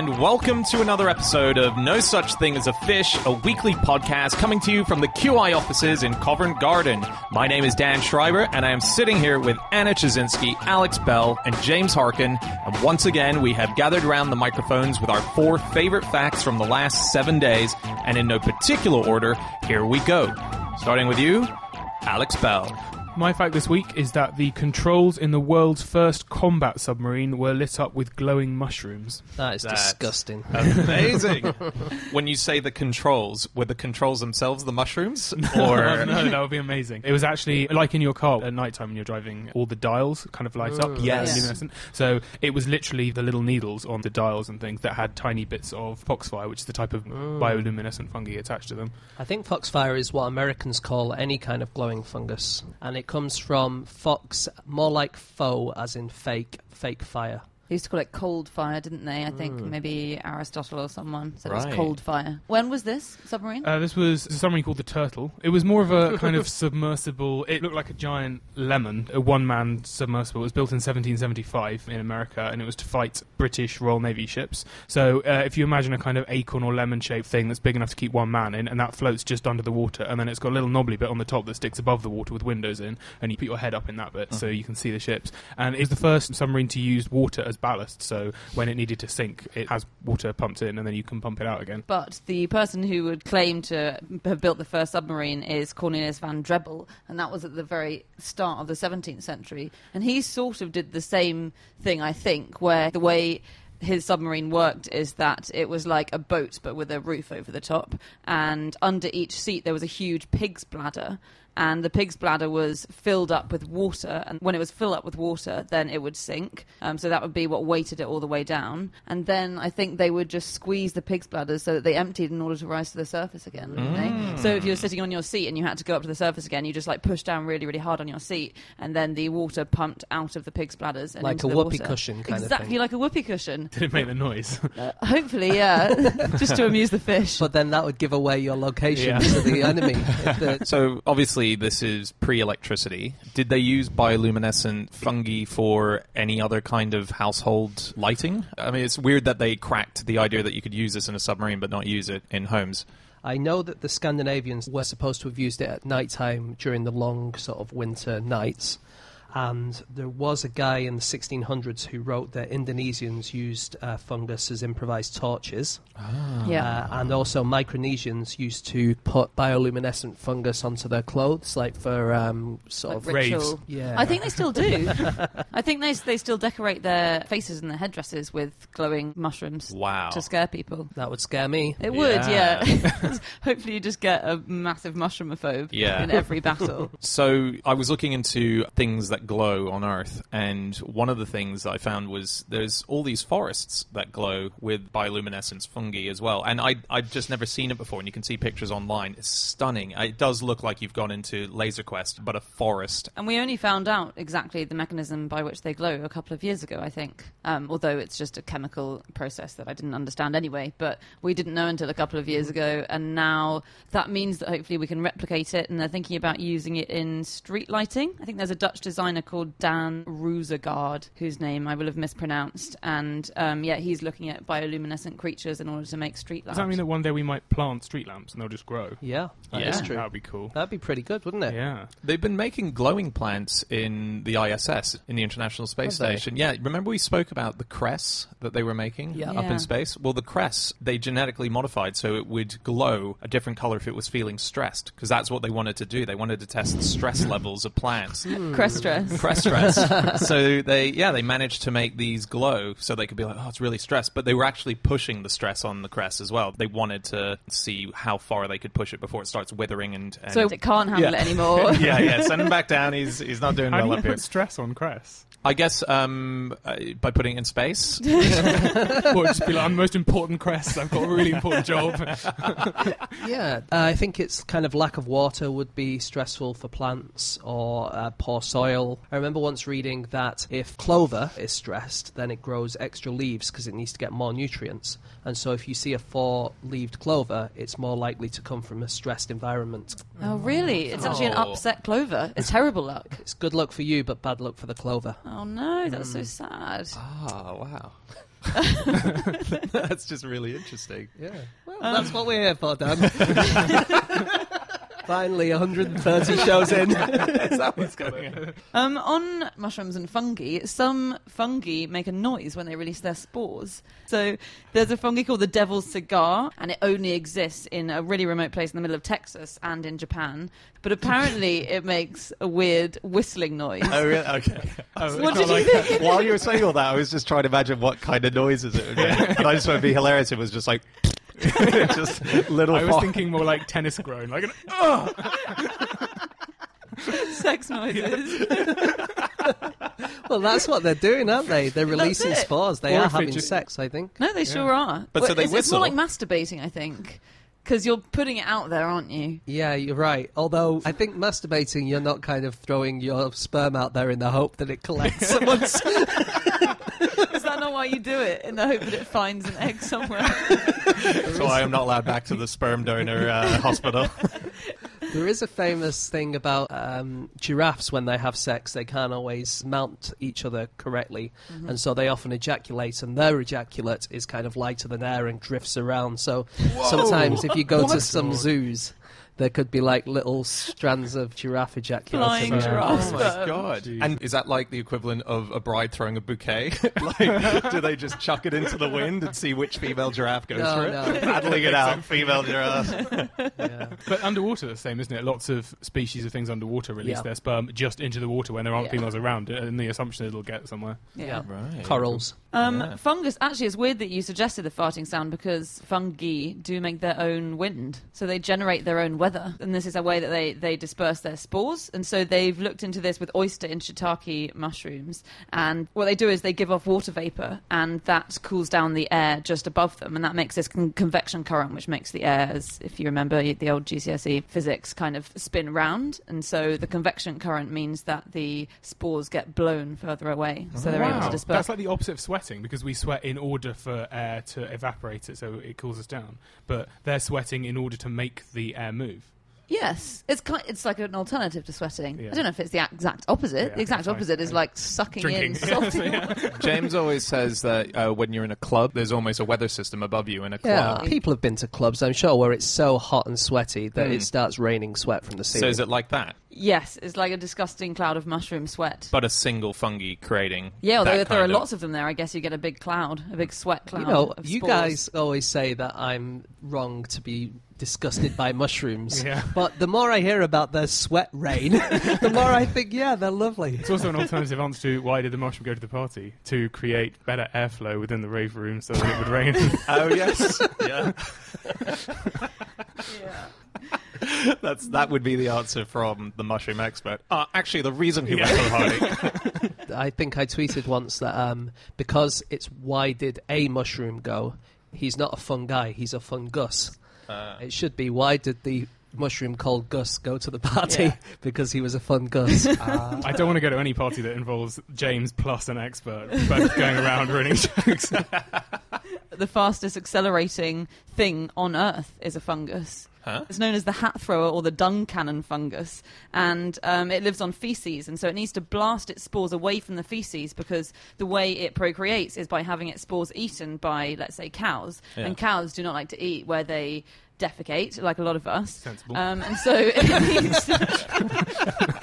And welcome to another episode of No Such Thing as a Fish, a weekly podcast coming to you from the QI offices in Covent Garden. My name is Dan Schreiber, and I am sitting here with Anna Ptaszynski, Alex Bell, and James Harkin. And once again, we have gathered around the microphones with our four favorite facts from the last seven days, and in no particular order, here we go. Starting with you, Alex Bell. My fact this week is that the controls in the world's first combat submarine were lit up with glowing mushrooms. That is That's- disgusting. Amazing. when you say the controls, were the controls themselves the mushrooms? Or no, that would be amazing. It was actually like in your car at night time when you're driving, all the dials kind of light up. Yes. uh, luminescent. So it was literally the little needles on the dials and things that had tiny bits of foxfire, which is the type of bioluminescent fungi attached to them. I think foxfire is what Americans call any kind of glowing fungus, and it comes from fox, more like foe, as in fake, fake fire. They used to call it cold fire, didn't they? I think maybe Aristotle or someone said it Right. was cold fire. When was this submarine? Uh, this was a submarine called the Turtle. It was more of a kind of submersible. It looked like a giant lemon, a one-man submersible. It was built in 1775 in America, and it was to fight British Royal Navy ships. So uh, if you imagine a kind of acorn or lemon-shaped thing that's big enough to keep one man in, and that floats just under the water, and then it's got a little knobbly bit on the top that sticks above the water with windows in, and you put your head up in that bit so you can see the ships. And it's the first submarine to use water as ballast. So when it needed to sink, it has water pumped in, and then you can pump it out again. but the person who would claim to have built the first submarine is Cornelius van Drebbel, and that was at the very start of the 17th century. And he sort of did the same thing, I think, where the way his submarine worked is that it was like a boat but with a roof over the top, and under each seat there was a huge pig's bladder. And the pig's bladder was filled up with water, and when it was filled up with water, then it would sink. Um, so that would be what weighted it all the way down. And then I think they would just squeeze the pig's bladder so that they emptied in order to rise to the surface again. wouldn't they? So if you were sitting on your seat and you had to go up to the surface again, you just like push down really, really hard on your seat, and then the water pumped out of the pig's bladders and Like into a the whoopee water. cushion kind of exactly thing. like a whoopee cushion. Did it make the noise? Uh, hopefully, yeah, just to amuse the fish. But then that would give away your location Yeah. to the enemy. The- So obviously this is pre-electricity. Did they use bioluminescent fungi for any other kind of household lighting? I mean, it's weird that they cracked the idea that you could use this in a submarine but not use it in homes. I know that the Scandinavians were supposed to have used it at night time during the long sort of winter nights. And there was a guy in the 1600s who wrote that Indonesians used uh, fungus as improvised torches. yeah. Uh, and also Micronesians used to put bioluminescent fungus onto their clothes, like for um, sort Like of raves. Yeah. I think they still do. I think they they still decorate their faces and their headdresses with glowing mushrooms Wow. to scare people. that would scare me. It would, Yeah. yeah. Hopefully, you just get a massive mushroomphobe Yeah. in every battle. So I was looking into things that glow on Earth, and one of the things I found was there's all these forests that glow with bioluminescence fungi as well. And I I'd just never seen it before, and you can see pictures online. It's stunning. It does look like you've gone into Laser Quest, but a forest. And we only found out exactly the mechanism by which they glow a couple of years ago, I think. Um, although it's just a chemical process that I didn't understand anyway. But we didn't know until a couple of years ago, and now that means that hopefully we can replicate it. And they're thinking about using it in street lighting. I think there's a Dutch designer called Daan Roosegaarde, whose name I will have mispronounced. And um, yeah, he's looking at bioluminescent creatures in order to make street Does lamps. that mean that one day we might plant street lamps and they'll just grow? Yeah, that Yeah. is true. That would be cool. That'd be pretty good, wouldn't it? Yeah. They've been making glowing plants in the ISS, in the International Space Have they? Station. Yeah, remember we spoke about the cress that they were making Yeah. up Yeah. in space? Well, the cress, they genetically modified so it would glow a different color if it was feeling stressed, because that's what they wanted to do. They wanted to test the stress levels of plants. Crest stress. Crest stress. so they, yeah, they managed to make these glow so they could be like, oh, it's really stressed. But they were actually pushing the stress on the crest as well. They wanted to see how far they could push it before it starts withering and. and So it can't handle Yeah. it anymore. yeah, yeah. Send him back down. He's he's not doing How do well you up here. stress on Cress? I guess um, uh, by putting it in space. or just be like, I'm the most important crest. I've got a really important job. Yeah, uh, I think it's kind of lack of water would be stressful for plants or uh, poor soil. I remember once reading that if clover is stressed, then it grows extra leaves because it needs to get more nutrients. And so if you see a four-leaved clover, it's more likely to come from a stressed environment. Oh, really? It's actually an Oh. upset clover. It's terrible luck. It's good luck for you, but bad luck for the clover. Oh no, that's so mm. sad. Oh wow. That's just really interesting. Yeah. Well, that's um, what we're here for, Dan. Finally, 130 shows in. Is that what's going on? Um, on mushrooms and fungi, some fungi make a noise when they release their spores. So there's a fungi called the devil's cigar, and it only exists in a really remote place in the middle of Texas and in Japan. But apparently, it makes a weird whistling noise. Oh, really? Okay. Oh, What did you like- think? While you were saying all that, I was just trying to imagine what kind of noises it would make. And I just thought it'd be hilarious if it was just like, just little. I was fo- thinking more like tennis groan, like an Sex noises. Well, that's what they're doing, aren't they? They're releasing it. spores. They Or are if it having just- sex, I think. No, they sure are. But so they it's, it's more like masturbating, I think. Because you're putting it out there, aren't you? Yeah, you're right. Although I think masturbating, you're not kind of throwing your sperm out there in the hope that it collects someone's. Is that not why you do it? In the hope that it finds an egg somewhere? That's why I'm not allowed back to the sperm donor uh, hospital. There is a famous thing about um, giraffes when they have sex, they can't always mount each other correctly, and so they often ejaculate, and their ejaculate is kind of lighter than air and drifts around. So sometimes, if you go to some zoos, there could be like little strands of giraffe ejaculate. Flying around. giraffe. Oh my Sperm. god! Jeez. And is that like the equivalent of a bride throwing a bouquet? like, do they just chuck it into the wind and see which female giraffe goes No, for it? no. Paddling it out, female giraffe. Yeah. But underwater, the same, isn't it? Lots of species of things underwater release Yeah. their sperm just into the water when there aren't Yeah. females around, and the assumption it'll get somewhere. Yeah. Right. Corals. Um, Yeah. Fungus. Actually, it's weird that you suggested the farting sound because fungi do make their own wind, so they generate their own weather, and this is a way that they they disperse their spores. And so they've looked into this with oyster and shiitake mushrooms, and what they do is they give off water vapor, and that cools down the air just above them, and that makes this con- convection current, which makes the air, as if you remember the old GCSE physics, kind of spin round, and so the convection current means that the spores get blown further away, so they're able to disperse. That's like the opposite of sweating because we sweat in order for air to evaporate it, so it cools us down. But they're sweating in order to make the air move. Yes, it's kind. It's like an alternative to sweating. Yeah. I don't know if it's the exact opposite. Yeah, the exact that's fine. opposite is like sucking Drinking. in salty yeah. water. James always says that uh, when you're in a club, there's almost a weather system above you in a club. Yeah, people have been to clubs, I'm sure, where it's so hot and sweaty that Hmm. it starts raining sweat from the So ceiling. is it like that? Yes, it's like a disgusting cloud of mushroom sweat. But a single fungi creating. yeah, although that if there are of- lots of them there, I guess you get a big cloud, a big sweat cloud. you know, of you guys always say that I'm wrong to be disgusted by mushrooms. Yeah. But the more I hear about their sweat rain, the more I think, yeah, they're lovely. It's also an alternative answer to why did the mushroom go to the party? To create better airflow within the rave room so that it would rain. Oh yes, yeah. Yeah. That's that would be the answer from the mushroom expert. Uh, actually, the reason he went to the party. I think I tweeted once that um, because it's why did a mushroom go, he's not a fun guy, he's a fungus. Uh, It should be why did the mushroom called Gus go to the party? Yeah. because he was a fun Gus. I don't want to go to any party that involves James plus an expert both going around ruining jokes. the fastest accelerating thing on Earth is a fungus. Huh? It's known as the hat thrower or the dung cannon fungus, and um, it lives on feces, and so it needs to blast its spores away from the feces because the way it procreates is by having its spores eaten by, let's say, cows, Yeah. and cows do not like to eat where they defecate, like a lot of us. Sensible. Um, and so it needs.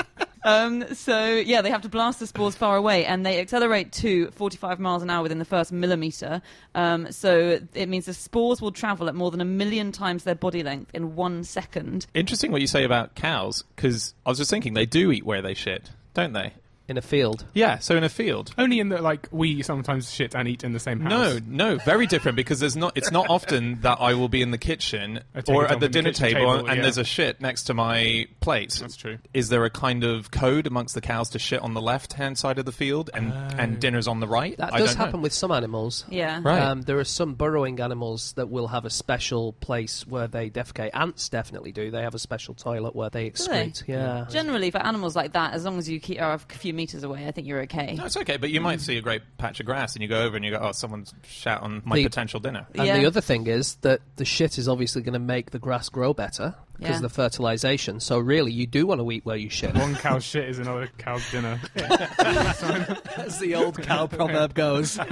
Um, so yeah, they have to blast the spores far away, and they accelerate to 45 miles an hour within the first millimeter. Um, so it means the spores will travel at more than a million times their body length in one second. Interesting what you say about cows, because I was just thinking they do eat where they shit, don't they? In a field. Yeah. So in a field. Only in that, like, we sometimes shit and eat in the same house. No, no, very different because there's not. It's not often that I will be in the kitchen take or it at off the in the dinner kitchen table, table, and yeah. there's a shit next to my plate. That's true. Is there a kind of code amongst the cows to shit on the left hand side of the field and and dinner's on the right? That I does don't know. happen with some animals. Yeah. Right. Um, there are some burrowing animals that will have a special place where they defecate. Ants definitely do. They have a special toilet where they they? excrete. Yeah. Generally, for animals like that, as long as you keep are a few meters away, I think you're okay. No, it's okay, but you might see a great patch of grass and you go over and you go, "Oh, someone's shat on my The- potential dinner." And Yeah. the other thing is that the shit is obviously going to make the grass grow better because Yeah. of the fertilization. So really, you do want to eat where you shit. One cow's shit is another cow's dinner. As the old cow proverb goes.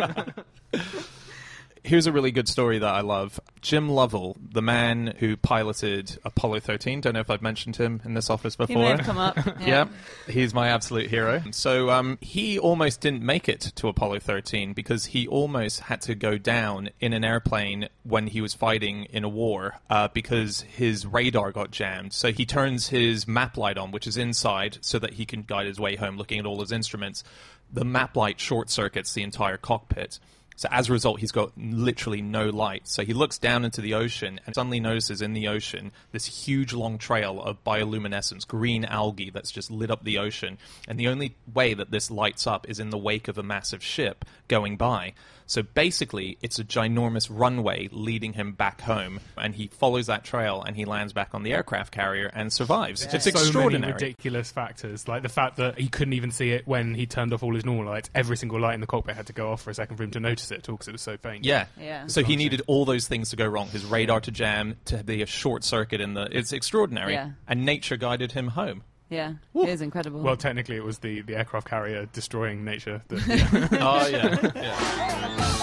Here's a really good story that I love. Jim Lovell, the man who piloted Apollo 13. Don't know if I've mentioned him in this office He before. may have come up. Yeah. Yeah, he's my absolute hero. So um, he almost didn't make it to Apollo 13 because he almost had to go down in an airplane when he was fighting in a war uh, because his radar got jammed. So he turns his map light on, which is inside, so that he can guide his way home looking at all his instruments. The map light short circuits the entire cockpit. So as a result, he's got literally no light. So he looks down into the ocean and suddenly notices in the ocean this huge long trail of bioluminescence, green algae that's just lit up the ocean. And the only way that this lights up is in the wake of a massive ship going by. So basically, it's a ginormous runway leading him back home, and he follows that trail and he lands back on the aircraft carrier and survives. It's so many extraordinary. ridiculous factors, like the fact that he couldn't even see it when he turned off all his normal lights. Every single light in the cockpit had to go off for a second for him to notice it, because it was so faint. Yeah. Yeah. So he needed all those things to go wrong. His radar to jam, to be a short circuit in the. It's extraordinary. Yeah. And nature guided him home. Yeah. It is incredible. Well, technically, it was the, the aircraft carrier destroying nature. That, yeah. oh yeah. yeah.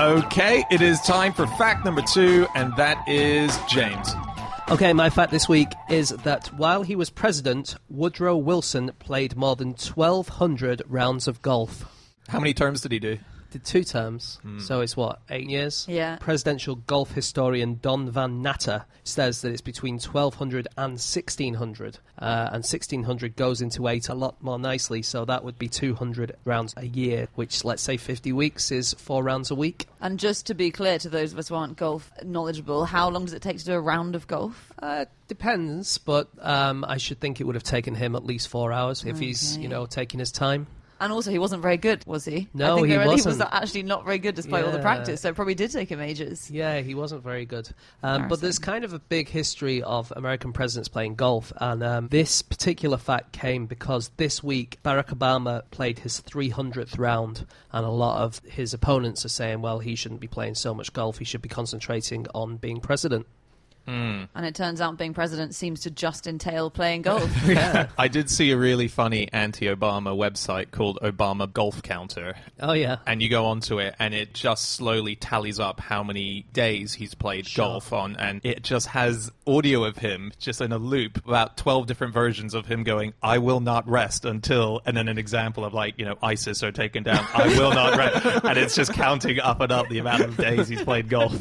Okay, it is time for fact number two, and that is James. Okay, my fact this week is that while he was president, Woodrow Wilson played more than 1,200 rounds of golf. How many terms did he do? Did two terms, Hmm. so it's what, eight years? Yeah. Presidential golf historian Don Van Natta says that it's between 1,200 and 1,600. Uh, and 1,600 goes into eight a lot more nicely, so that would be 200 rounds a year, which, let's say 50 weeks, is four rounds a week. and just to be clear to those of us who aren't golf knowledgeable, how long does it take to do a round of golf? Uh, depends, but um, I should think it would have taken him at least four hours if he's, you know, taking his time. And also, he wasn't very good, was he? No, I think he really wasn't. was actually not very good despite all the practice. So it probably did take him ages. Yeah, he wasn't very good. Um, but there's kind of a big history of American presidents playing golf, and um, this particular fact came because this week Barack Obama played his 300th round, and a lot of his opponents are saying, well, he shouldn't be playing so much golf, he should be concentrating on being president. Mm. And it turns out being president seems to just entail playing golf. I did see a really funny anti-Obama website called Obama Golf Counter, Oh, yeah. and you go onto it, and it just slowly tallies up how many days he's played golf on, and it just has audio of him just in a loop, about twelve different versions of him going, "I will not rest until," and then an example of like, you know, ISIS are taken down, "I will not rest," and it's just counting up and up the amount of days he's played golf.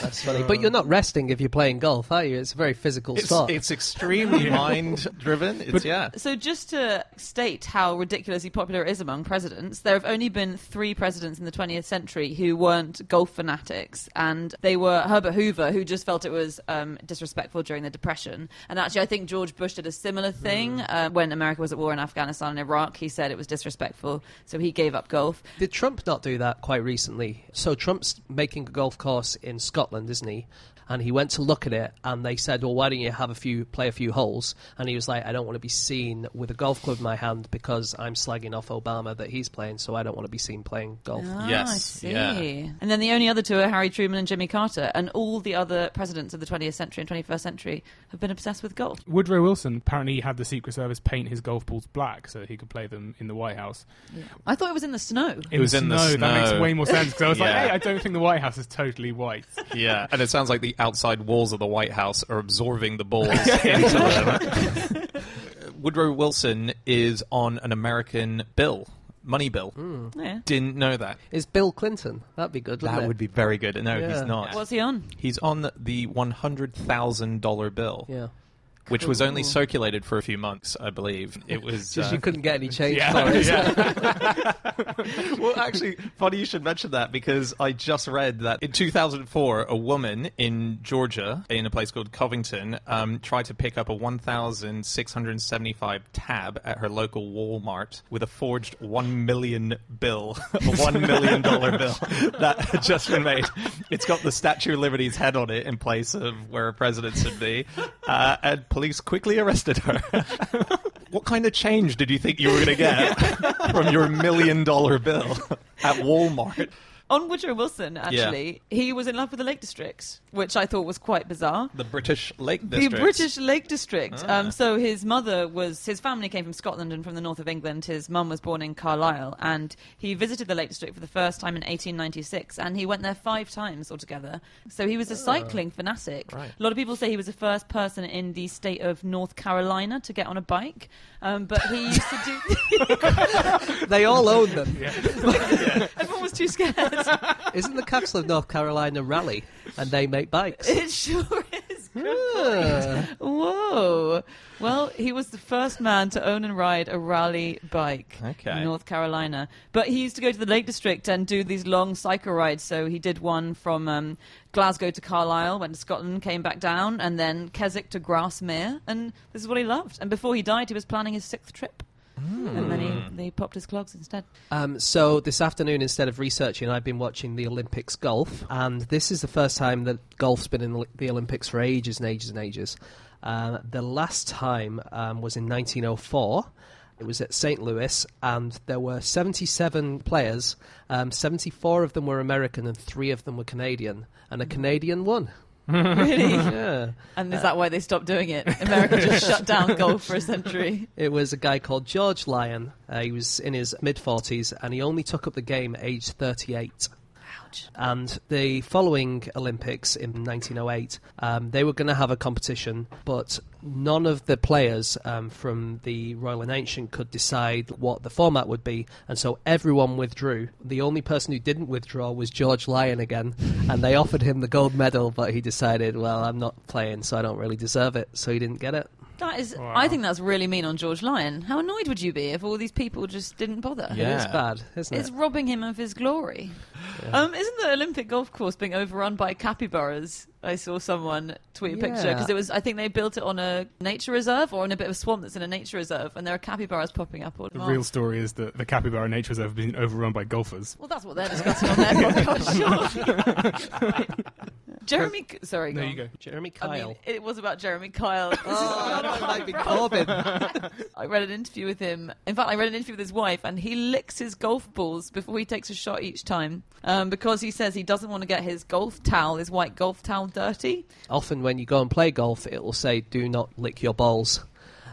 That's funny. But you're not resting if you're playing golf, are you? It's a very physical It's, sport. it's extremely mind-driven. It's yeah. So, just to state how ridiculously popular it is among presidents, there have only been three presidents in the 20th century who weren't golf fanatics, and they were Herbert Hoover, who just felt it was um, disrespectful during the Depression. And actually, I think George Bush did a similar thing uh, when America was at war in Afghanistan and Iraq. He said it was disrespectful, so he gave up golf. Did Trump not do that quite recently? So Trump's making a golf course in Scotland, isn't he? And he went to look at it, and they said, "Well, why don't you have a few, play a few holes?" And he was like, "I don't want to be seen with a golf club in my hand because I'm slagging off Obama that he's playing, so I don't want to be seen playing golf." Ah, Yes, I see. yeah. And then the only other two are Harry Truman and Jimmy Carter, and all the other presidents of the 20th century and 21st century have been obsessed with golf. Woodrow Wilson apparently had the Secret Service paint his golf balls black so he could play them in the White House. I thought it was in the snow. It was in the snow. That makes way more sense because I was like, hey, I don't think the White House is totally white. Yeah, and it sounds like the outside walls of the White House are absorbing the balls into them. Woodrow Wilson is on an American bill, money bill. Hmm. Yeah. Didn't know that. Is Bill Clinton? That'd be good. That it? would be very good. No, Yeah. he's not. What's he on? He's on the one hundred thousand dollar bill, Yeah. Which was only circulated for a few months, I believe. It was. Just uh, you couldn't get any change Yeah, for yeah. well, actually, funny you should mention that because I just read that in 2004, a woman in Georgia, in a place called Covington, um, tried to pick up a 1,675 tab at her local Walmart with a forged one million bill, a one million dollar bill that had just been made. It's got the Statue of Liberty's head on it in place of where a president should be, uh, and police quickly arrested her. what kind of change did you think you were going to get from your million dollar bill at Walmart? On Woodrow Wilson, actually, he was in love with the Lake District, which I thought was quite bizarre. The British Lake District. The British Lake District. Ah. Um, so his mother was his family came from Scotland and from the north of England. His mum was born in Carlisle, and he visited the Lake District for the first time in 1896, and he went there five times altogether. So he was a cycling fanatic. Right. A lot of people say he was the first person in the state of North Carolina to get on a bike, um, but he used to do. They all owned them. Everyone was too scared. Isn't the capital of North Carolina Raleigh? And they make bikes. it sure is. Ah. Whoa. Well, he was the first man to own and ride a rally bike Okay. in North Carolina. But he used to go to the Lake District and do these long cycle rides. So he did one from um, Glasgow to Carlisle, went to Scotland, came back down, and then Keswick to Grasmere. And this is what he loved. And before he died, he was planning his sixth trip. And then he, he popped his clogs instead. Um, so this afternoon, instead of researching, I've been watching the Olympics golf, and this is the first time that golf's been in the Olympics for ages and ages and ages. Um, the last time um, was in 1904. It was at St. Louis, and there were 77 players. Um, 74 of them were American, and three of them were Canadian, and a Canadian won. Really? Yeah. And is that why they stopped doing it? America just shut down golf for a century. It was a guy called George Lyon. Uh, he was in his mid 40s, and he only took up the game at age 38. Ouch. And the following Olympics in 1908, um, they were going to have a competition, but none of the players um, from the Royal and Ancient could decide what the format would be, and so everyone withdrew. The only person who didn't withdraw was George Lyon again, and they offered him the gold medal, but he decided, well, I'm not playing, so I don't really deserve it, so he didn't get it. That is, Wow. I think that's really mean on George Lyon. How annoyed would you be if all these people just didn't bother? Yeah. It is bad, isn't It's robbing him of his glory. Um, isn't the Olympic golf course being overrun by capybaras? I saw someone tweet a picture because it was. I think they built it on a nature reserve or in a bit of a swamp that's in a nature reserve, and there are capybaras popping up all The real story is that the Capybara Nature Reserve has been overrun by golfers. Well, that's what they're discussing on their podcast. Sure. Jeremy, sorry, There go you go. Jeremy Kyle. I mean, it was about Jeremy Kyle. oh, that might be Corbyn. I read an interview with him. In fact, I read an interview with his wife, and he licks his golf balls before he takes a shot each time um, because he says he doesn't want to get his golf towel, his white golf towel, dirty. Often, when you go and play golf, it will say, "Do not lick your balls,"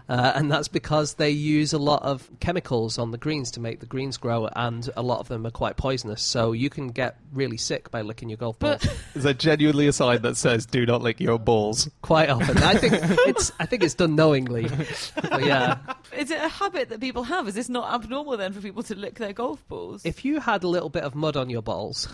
uh, and that's because they use a lot of chemicals on the greens to make the greens grow, and a lot of them are quite poisonous. So you can get really sick by licking your golf balls. But Is there genuinely a sign that says "Do not lick your balls"? quite often, I think it's I think it's done knowingly. But yeah, is it a habit that people have? Is this not abnormal then for people to lick their golf balls? if you had a little bit of mud on your balls,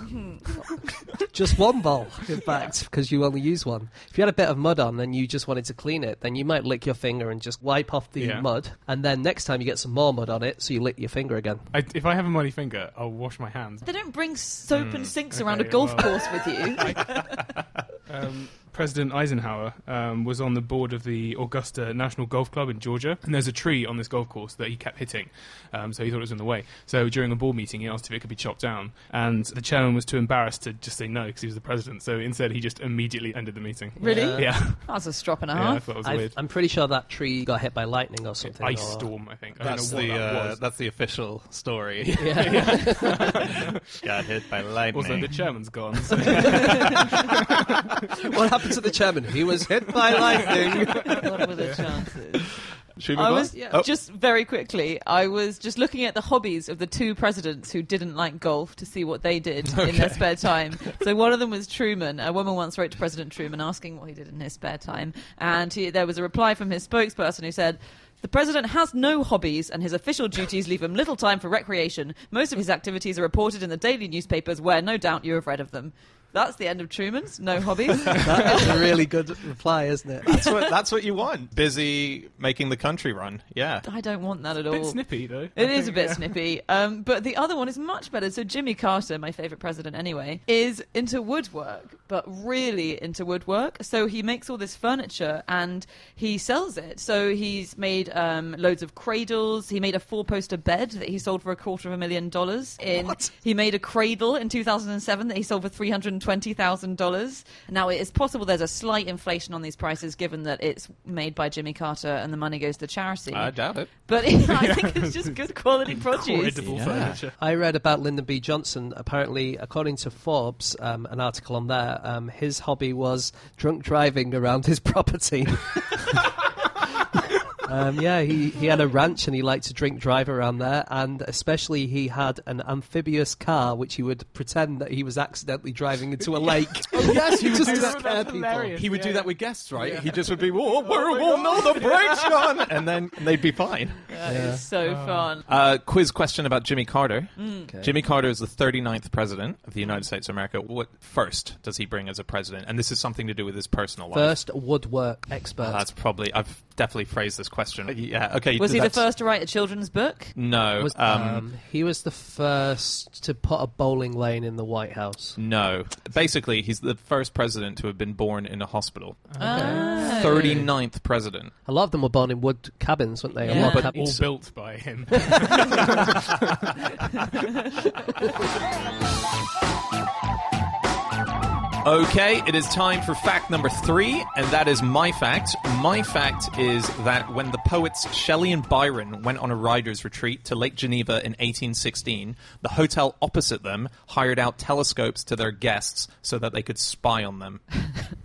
just one ball, in fact, because you only use one. If you had a bit of mud on and you just wanted to clean it, then you might lick your finger and just wipe off the Yeah. mud, and then next time you get some more mud on it, so you lick your finger again. I, if I have a muddy finger, I'll wash my hands. they don't bring soap and sinks around a okay, golf well- course with you. Um, President Eisenhower um, was on the board of the Augusta National Golf Club in Georgia, and there's a tree on this golf course that he kept hitting, um, so he thought it was in the way. So during a board meeting, he asked if it could be chopped down, and the chairman was too embarrassed to just say no because he was the president. So instead, he just immediately ended the meeting. Really? Yeah. Yeah, That's a strop and a yeah, I half. thought it was I, weird. I'm pretty sure that tree got hit by lightning or something. Ice or- storm, I think. I That's don't know the what that uh, was. that's the official story. Yeah. Got hit by lightning. Also, the chairman's gone. so- what happened to the chairman? He was hit by lightning. what were the chances? Should we I was yeah. Oh, just very quickly. I was just looking at the hobbies of the two presidents who didn't like golf to see what they did in their spare time. So one of them was Truman. A woman once wrote to President Truman asking what he did in his spare time, and he, there was a reply from his spokesperson who said. The president has no hobbies, and his official duties leave him little time for recreation. Most of his activities are reported in the daily newspapers, where no doubt you have read of them. That's the end of Truman's. No hobbies. that is a really good reply, isn't it? that's what that's what you want. Busy making the country run. Yeah. I don't want that at a bit all. snippy though. It I is a bit yeah. snippy, um, but the other one is much better. So Jimmy Carter, my favourite president anyway, is into woodwork, but really into woodwork. So he makes all this furniture and he sells it. So he's made um, loads of cradles. He made a four-poster bed that he sold for a quarter of a million dollars. In What? he made a cradle in 2007 that he sold for 320 $120,000. Now, it is possible there's a slight inflation on these prices given that it's made by Jimmy Carter and the money goes to charity. I doubt it. but I think it's just good quality produce. Incredible Yeah. furniture. I read about Lyndon B. Johnson. Apparently, according to Forbes, um, an article on there, um, his hobby was drunk driving around his property. um, yeah, he, he had a ranch and he liked to drink drive around there, and especially he had an amphibious car which he would pretend that he was accidentally driving into a lake. Oh, yes, he would Just do to that. scare people. He would Yeah, do yeah. that with guests, right? He just would be, whoa, whoa, whoa, no, the brakes gone, and then they'd be fine. That is so fun. Uh, quiz question about Jimmy Carter. Okay. Jimmy Carter is the 39th president of the United States of America. What first does he bring as a president? And this is something to do with his personal life. First woodwork expert. That's probably I've definitely phrase this question. Yeah, okay. Was he the that's- first to write a children's book? No, Was- um, um, he was the first to put a bowling lane in the White House. no. Basically, he's the first president to have been born in a hospital. Oh. 39th president. A lot of them were born in wood cabins, weren't they? A Yeah. log But cabin. All built by him. Okay, it is time for fact number three, and that is my fact. My fact is that when the poets Shelley and Byron went on a writer's retreat to Lake Geneva in 1816, the hotel opposite them hired out telescopes to their guests so that they could spy on them.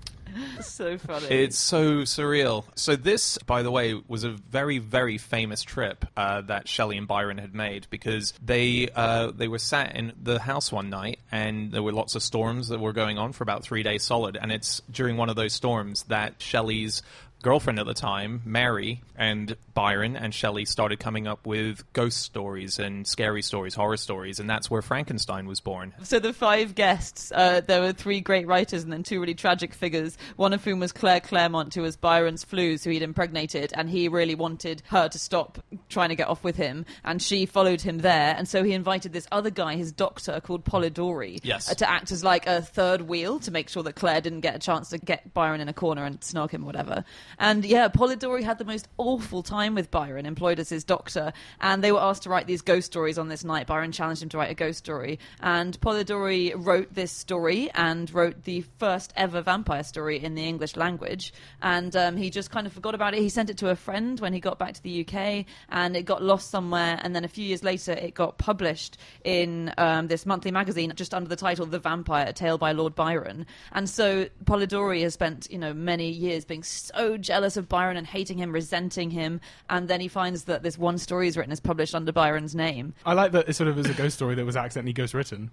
so funny. It's so surreal. So this, by the way, was a very, very famous trip uh, that Shelley and Byron had made because they uh, they were sat in the house one night and there were lots of storms that were going on for about three days solid. And it's during one of those storms that Shelley's girlfriend at the time, Mary, and Byron and Shelley started coming up with ghost stories and scary stories, horror stories, and that's where Frankenstein was born. So the five guests, uh, there were three great writers and then two really tragic figures. One of whom was Claire Clairmont, who was Byron's flues, who he'd impregnated, and he really wanted her to stop trying to get off with him, and she followed him there. And so he invited this other guy, his doctor, called Polidori, Yes. uh, to act as like a third wheel to make sure that Claire didn't get a chance to get Byron in a corner and snog him, or whatever. And yeah, Polidori had the most awful time with Byron, employed as his doctor, and they were asked to write these ghost stories on this night. Byron challenged him to write a ghost story, and Polidori wrote this story and wrote the first ever vampire story in the English language. And um, he just kind of forgot about it. He sent it to a friend when he got back to the UK, and it got lost somewhere. And then a few years later, it got published in um, this monthly magazine just under the title "The Vampire: A Tale by Lord Byron." And so Polidori has spent, you know, many years being so jealous of Byron and hating him, resenting him, and then he finds that this one story he's written is published under Byron's name. I like that it sort of is a ghost story that was accidentally ghost written.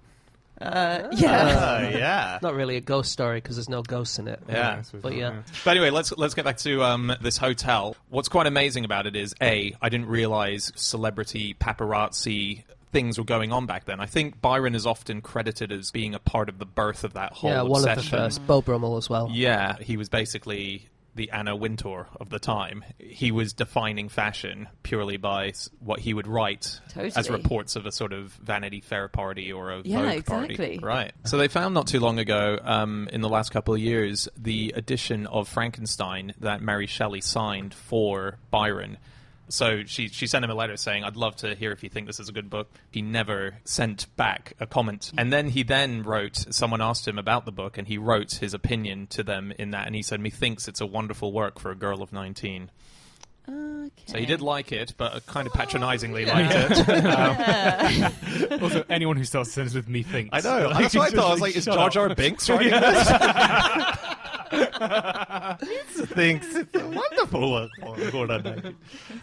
Uh, yeah. Uh, yeah. Not really a ghost story because there's no ghosts in it. Yeah. I suppose But yeah. But anyway, let's let's get back to um, this hotel. What's quite amazing about it is a I didn't realize celebrity paparazzi things were going on back then. I think Byron is often credited as being a part of the birth of that whole Yeah, one of the first. Beau Brummell as well. Yeah, he was basically the Anna Wintour of the time. He was defining fashion purely by what he would write as reports of a sort of Vanity Fair party or a Yeah, Vogue party. exactly. Right. So they found not too long ago, um, in the last couple of years, the edition of Frankenstein that Mary Shelley signed for Byron. So she she sent him a letter saying, "I'd love to hear if you think this is a good book." He never sent back a comment, and then he then wrote. Someone asked him about the book, and he wrote his opinion to them in that, and he said, "Methinks it's a wonderful work for a girl of 19." Okay. So he did like it, but kind of patronisingly liked it. Um, also, anyone who starts a sentence with "me thinks." I know. Like, That's what I just thought. I was like, is shut Jar. Jar Binks writing this? Thinks it's a wonderful work for a girl of 19.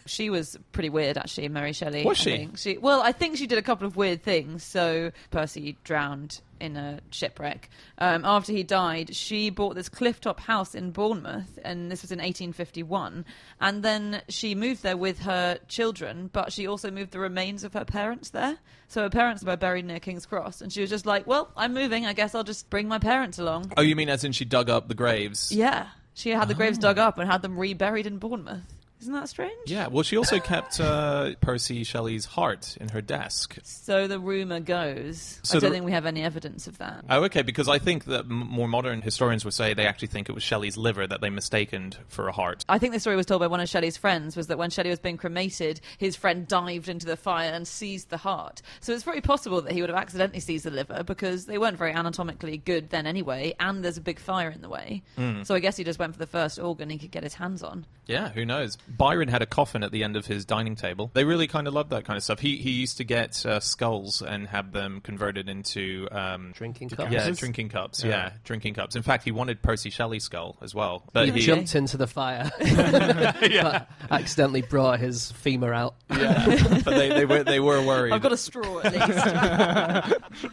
She was pretty weird, actually, Mary Shelley. Was she? she? Well, I think she did a couple of weird things. So Percy drowned in a shipwreck. Um, after he died, she bought this clifftop house in Bournemouth, and this was in 1851. And then she moved there with her children, but she also moved the remains of her parents there. So her parents were buried near King's Cross, and she was just like, "Well, I'm moving. I guess I'll just bring my parents along." Oh, you mean as in she dug up the graves? Yeah, she had the graves dug up and had them reburied in Bournemouth. Isn't that strange? Yeah, well, she also kept uh, Percy Shelley's heart in her desk. So the rumor goes. So I don't the- think we have any evidence of that. Oh, okay, because I think that m- more modern historians would say they actually think it was Shelley's liver that they mistaken for a heart. I think the story was told by one of Shelley's friends was that when Shelley was being cremated, his friend dived into the fire and seized the heart. So it's very possible that he would have accidentally seized the liver because they weren't very anatomically good then anyway, and there's a big fire in the way. Hmm. So I guess he just went for the first organ he could get his hands on. Yeah, who knows? Byron had a coffin at the end of his dining table. They really kind of loved that kind of stuff. He he used to get uh, skulls and have them converted into um, Drinking cups. yeah, drinking cups. Yeah. Yeah. drinking cups. In fact, he wanted Percy Shelley's skull as well, but He he, jumped into the fire, but accidentally brought his femur out. Yeah, but they, they were they were worried. I've got a straw at least.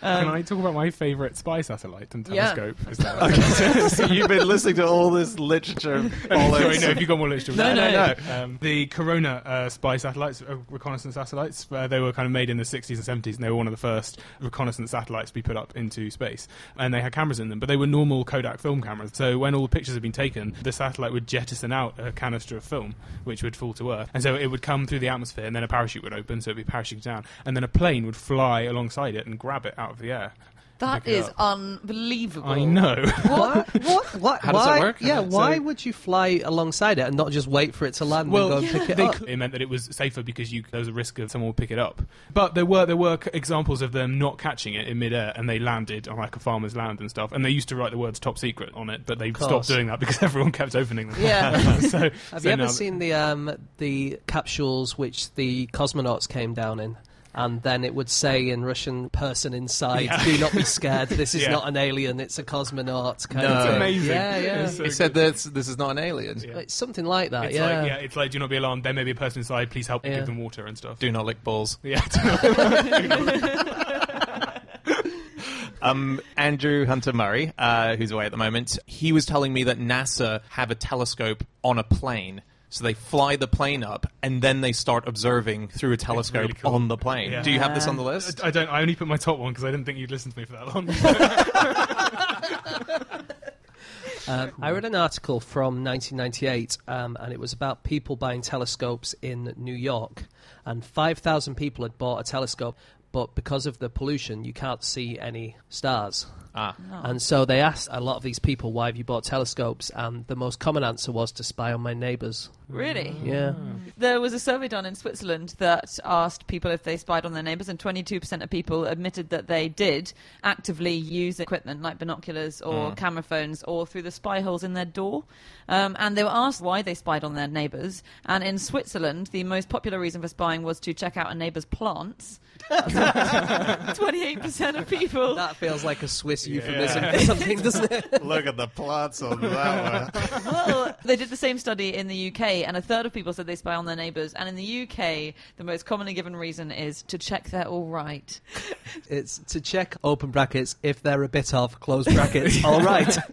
Can I talk about my favourite spy satellite and Yeah. telescope? Is that so you've been listening to all this literature. Sorry, no, if you got more literature. No, no. Um, the Corona uh, spy satellites, uh, reconnaissance satellites, uh, they were kind of made in the 60s and 70s, and they were one of the first reconnaissance satellites to be put up into space. And they had cameras in them, but they were normal Kodak film cameras. So when all the pictures had been taken, the satellite would jettison out a canister of film, which would fall to Earth. And so it would come through the atmosphere, and then a parachute would open, so it would be parachuted down. And then a plane would fly alongside it and grab it out of the air. That Pick it is up. unbelievable. I know. What? What? What? How does why? that work? Yeah, So- why would you fly alongside it and not just wait for it to land Well, and go and pick it they up? could- it meant that it was safer because you, there was a risk of someone would pick it up. But there were there were c- examples of them not catching it in midair, and they landed on like a farmer's land and stuff. And they used to write the words "top secret" on it, but they course. stopped doing that because everyone kept opening them. Yeah. so, Have so you ever now- seen the um, the capsules which the cosmonauts came down in? And then it would say in Russian, "Person inside, Yeah. do not be scared. This is Yeah. not an alien; it's a cosmonaut." Kind No. of It's amazing. Yeah, yeah. It's so he said that this is not an alien. Yeah. It's something like that. It's yeah. like yeah, it's like do not be alarmed. There may be a person inside. Please help. Yeah. Give them water and stuff. Do not lick balls. Yeah. Um, Andrew Hunter Murray, uh, who's away at the moment, he was telling me that NASA have a telescope on a plane. So they fly the plane up, and then they start observing through a telescope really cool. on the plane. Yeah. Do you have this on the list? I don't. I only put my top one because I didn't think you'd listen to me for that long. Um, I read an article from 1998, um, and it was about people buying telescopes in New York. And 5,000 people had bought a telescope, but because of the pollution, you can't see any stars. Ah, And so they asked a lot of these people, why have you bought telescopes? And the most common answer was to spy on my neighbours. Really? Yeah. There was a survey done in Switzerland that asked people if they spied on their neighbours, and 22% of people admitted that they did actively use equipment like binoculars or camera phones or through the spy holes in their door. Um, and they were asked why they spied on their neighbours. And in Switzerland, the most popular reason for spying was to check out a neighbour's plants. 28% of people. That feels like a Swiss euphemism Yeah. for something, doesn't it? look at the plants on that one. well, they did the same study in the UK, and a third of people said they spy on their neighbours. And in the UK, the most commonly given reason is to check they're all right. It's to check, open brackets, if they're a bit off, close brackets, all right.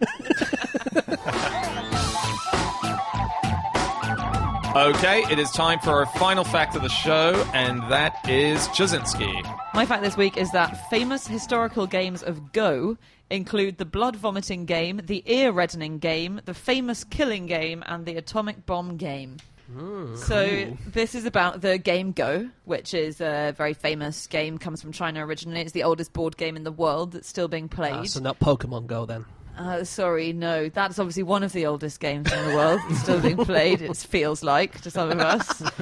Okay, it is time for our final fact of the show, and that is Ptaszynski. My fact this week is that famous historical games of Go include the blood vomiting game, the ear reddening game, the famous killing game, and the atomic bomb game. so this is about the game Go, which is a very famous game. Comes from China originally. It's the oldest board game in the world that's still being played. Ah, so not Pokemon Go then. Uh, sorry, no. That's obviously one of the oldest games in the world. It's still being played, it feels like, to some of us.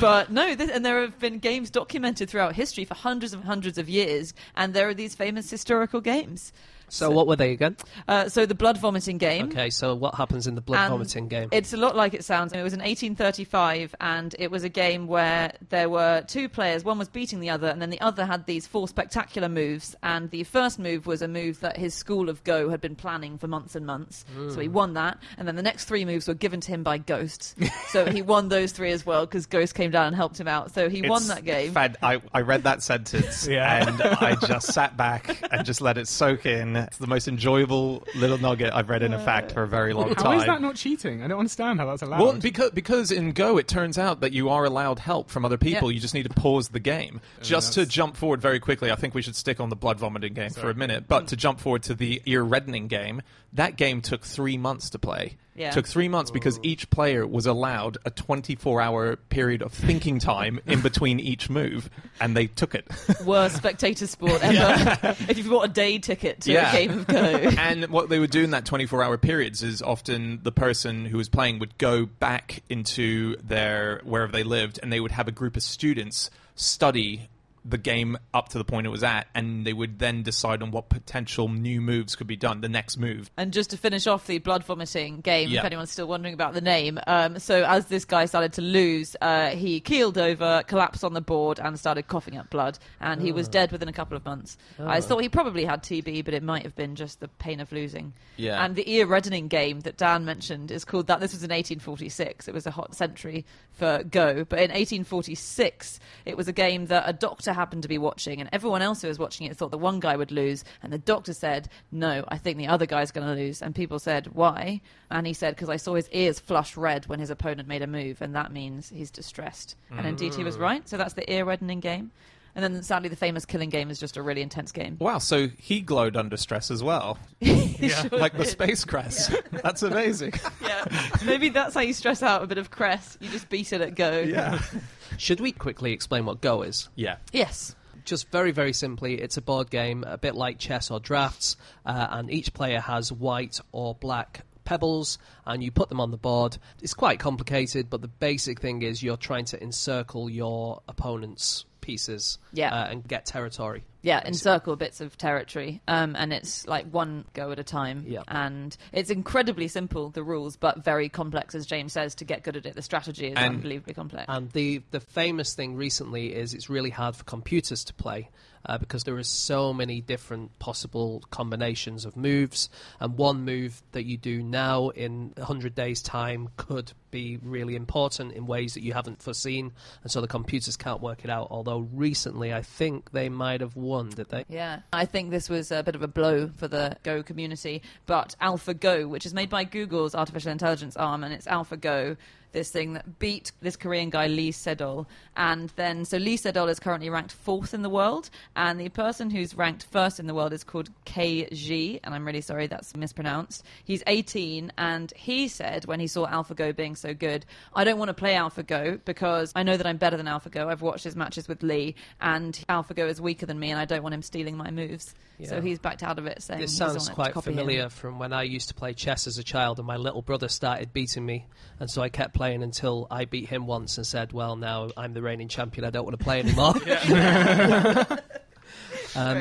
But no, this, and there have been games documented throughout history for hundreds and hundreds of years, and there are these famous historical games. So, what were they again? Uh, so the blood vomiting game. Okay, so what happens in the blood And vomiting game? It's a lot like it sounds. It was in 1835, and it was a game where there were two players. One was beating the other, and then the other had these four spectacular moves. And the first move was a move that his school of Go had been planning for months and months. So he won that. And then the next three moves were given to him by ghosts. so he won those three as well because ghosts came down and helped him out. So he won that game. fad- I, I read that sentence Yeah. and I just sat back and just let it soak in. It's the most enjoyable little nugget I've read in a fact for a very long How time. is that not cheating? I don't understand how that's allowed. Well, because because in Go it turns out that you are allowed help from other people. Yeah. You just need to pause the game. Oh, just to jump forward very quickly, I think we should stick on the blood vomiting game for a minute. But hmm. to jump forward to the ear reddening game, that game took three months to play. Yeah. Took three months because each player was allowed a 24 hour period of thinking time in between each move, and they took it. Worst spectator sport ever. if you've bought a day ticket to Yeah. a game of Go. and what they would do in that 24 hour periods is often the person who was playing would go back into their wherever they lived and they would have a group of students study the game up to the point it was at and they would then decide on what potential new moves could be done the next move And just to finish off the blood vomiting game, Yeah. if anyone's still wondering about the name, um, so as this guy started to lose, uh, he keeled over, collapsed on the board, and started coughing up blood. And he was dead within a couple of months. I thought he probably had TB, but it might have been just the pain of losing. Yeah. And the ear reddening game that Dan mentioned is called that. This was in 1846. It was a hot century for Go, but in 1846, it was a game that a doctor happened to be watching, and everyone else who was watching it thought the one guy would lose, and the doctor said, "No, I think the other guy's going to lose." And people said, "Why?" And he said, "Because I saw his ears flush red when his opponent made a move, and that means he's distressed." And indeed, he was mm. right. So that's the ear reddening game. And then sadly, the famous killing game is just a really intense game. wow so he glowed under stress as well He Yeah. sure like the space crest that's amazing Yeah, maybe that's how you stress out a bit of cress. You just beat it at Go. yeah Should we quickly explain what Go is? yeah Yes. Just very, very simply, it's a board game, a bit like chess or drafts, uh, and each player has white or black pebbles, and you put them on the board. It's quite complicated, but the basic thing is you're trying to encircle your opponent's pieces Yeah. uh, and get territory. Yeah, encircle bits of territory, um, and it's like one go at a time. Yeah. And it's incredibly simple, the rules, but very complex, as James says. To get good at it, the strategy is And- unbelievably complex. And the the famous thing recently is it's really hard for computers to play uh, because there are so many different possible combinations of moves, and one move that you do now in hundred days' time could be really important in ways that you haven't foreseen, and so the computers can't work it out. Although recently, I think they might have won, did they? Yeah, I think this was a bit of a blow for the Go community. But AlphaGo, which is made by Google's artificial intelligence arm, and it's AlphaGo, this thing that beat this Korean guy Lee Sedol. And then, so Lee Sedol is currently ranked fourth in the world, and the person who's ranked first in the world is called Ke Jie, and I'm really sorry that's mispronounced. He's 18, and he said when he saw AlphaGo being so good, I don't want to play AlphaGo because I know that I'm better than AlphaGo. I've watched his matches with Lee, and AlphaGo is weaker than me, and I don't want him stealing my moves. So he's backed out of it, saying This sounds want it to quite copy him. familiar from when I used to play chess as a child, and my little brother started beating me, and so I kept playing until I beat him once and said, "Well, now I'm the reigning champion. I don't want to play anymore." Um,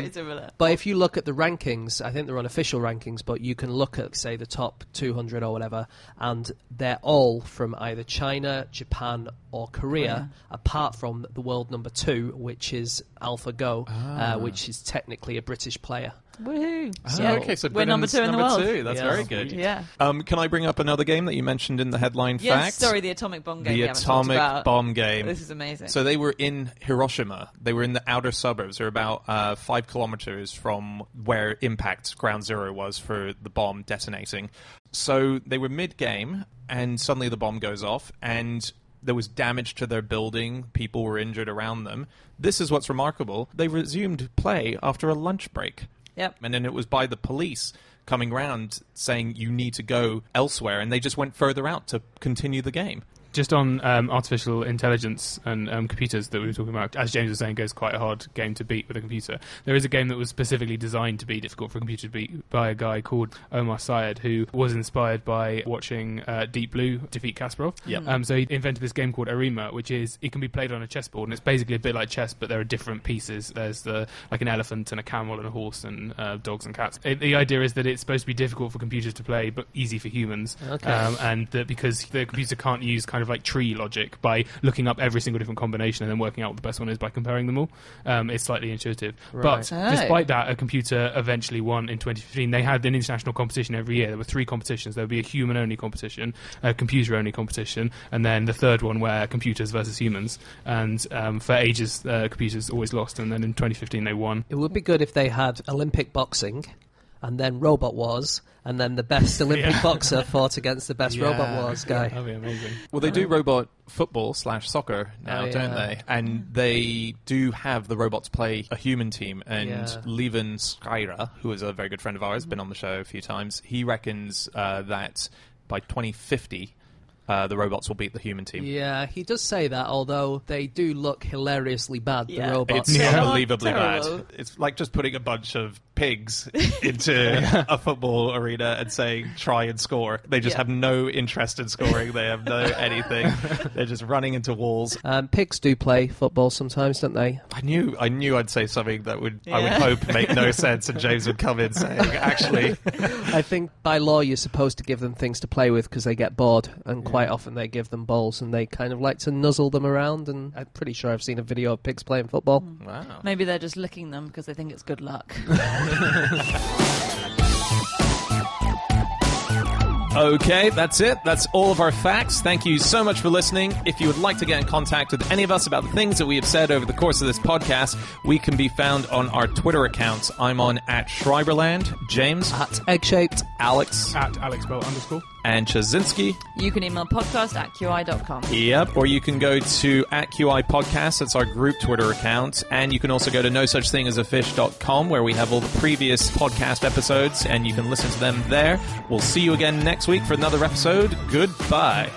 But if you look at the rankings, I think they're unofficial rankings, but you can look at, say, the top 200 or whatever, and they're all from either China, Japan, or Korea, apart from the world number two, which is AlphaGo, uh, which is technically a British player. Woohoo! Oh, Yeah. okay, so we're number two in the number world. two. That's Yeah. very good. Yeah. Um, can I bring up another game that you mentioned in the headline Yes. facts? Sorry, the atomic bomb game. the we haven't talked atomic bomb game. This is amazing. So they were in Hiroshima. They were in the outer suburbs. They're about uh, five kilometers from where impact ground zero was for the bomb detonating. So they were mid-game, and suddenly the bomb goes off, and there was damage to their building. People were injured around them. This is what's remarkable. They resumed play after a lunch break. Yep. And then it was by the police coming round saying you need to go elsewhere, and they just went further out to continue the game. Just on um, artificial intelligence and um, computers that we were talking about, as James was saying, Go's quite a hard game to beat with a computer. There is a game that was specifically designed to be difficult for a computer to beat by a guy called Omar Syed, who was inspired by watching uh, Deep Blue defeat Kasparov. Yep. Um, so he invented this game called Arimaa, which is it can be played on a chessboard, and it's basically a bit like chess, but there are different pieces. There's the like an elephant and a camel and a horse and uh, dogs and cats. It, the idea is that it's supposed to be difficult for computers to play, but easy for humans. Okay. Um, and that because the computer can't use kind of like tree logic by looking up every single different combination and then working out what the best one is by comparing them all, um, it's slightly intuitive. Right. But Oh. despite that, a computer eventually won in 2015. They had an international competition every year. There were three competitions. There would be a human-only competition, a computer-only competition, and then the third one where computers versus humans. And um, for ages, uh, computers always lost. And then in 2015, they won. It would be good if they had Olympic boxing and then Robot Wars, and then the best Olympic Yeah. boxer fought against the best Yeah. Robot Wars guy. That'd be amazing. Well, they do robot football slash soccer now, Oh, don't they? And they do have the robots play a human team. And Yeah. Levin Skyra, who is a very good friend of ours, been on the show a few times, he reckons uh, that by 2050, uh, the robots will beat the human team. Yeah, he does say that, although they do look hilariously bad, Yeah. the robots. It's Yeah. unbelievably Terrible. bad. It's like just putting a bunch of pigs into a football arena and saying try and score. They just Yeah. have no interest in scoring. They have no anything. They're just running into walls. Um, pigs do play football sometimes, don't they? I knew I knew I'd say something that would I would Yeah. hope make no sense and James would come in saying actually I think by law you're supposed to give them things to play with because they get bored, and quite often they give them balls and they kind of like to nuzzle them around. And I'm pretty sure I've seen a video of pigs playing football. Hmm. wow. Maybe they're just licking them because they think it's good luck. Okay, that's it. That's all of our facts. Thank you so much for listening. If you would like to get in contact with any of us about the things that we have said over the course of this podcast, we can be found on our Twitter accounts. I'm on at Schreiberland, James, At egg shaped. Alex, At Alex Bell underscore. And Ptaszynski. You can email podcast at qi.com. Yep. Or you can go to at QI Podcast. That's our group Twitter account. And you can also go to no such thing as a fish.com where we have all the previous podcast episodes and you can listen to them there. We'll see you again next week for another episode. Goodbye.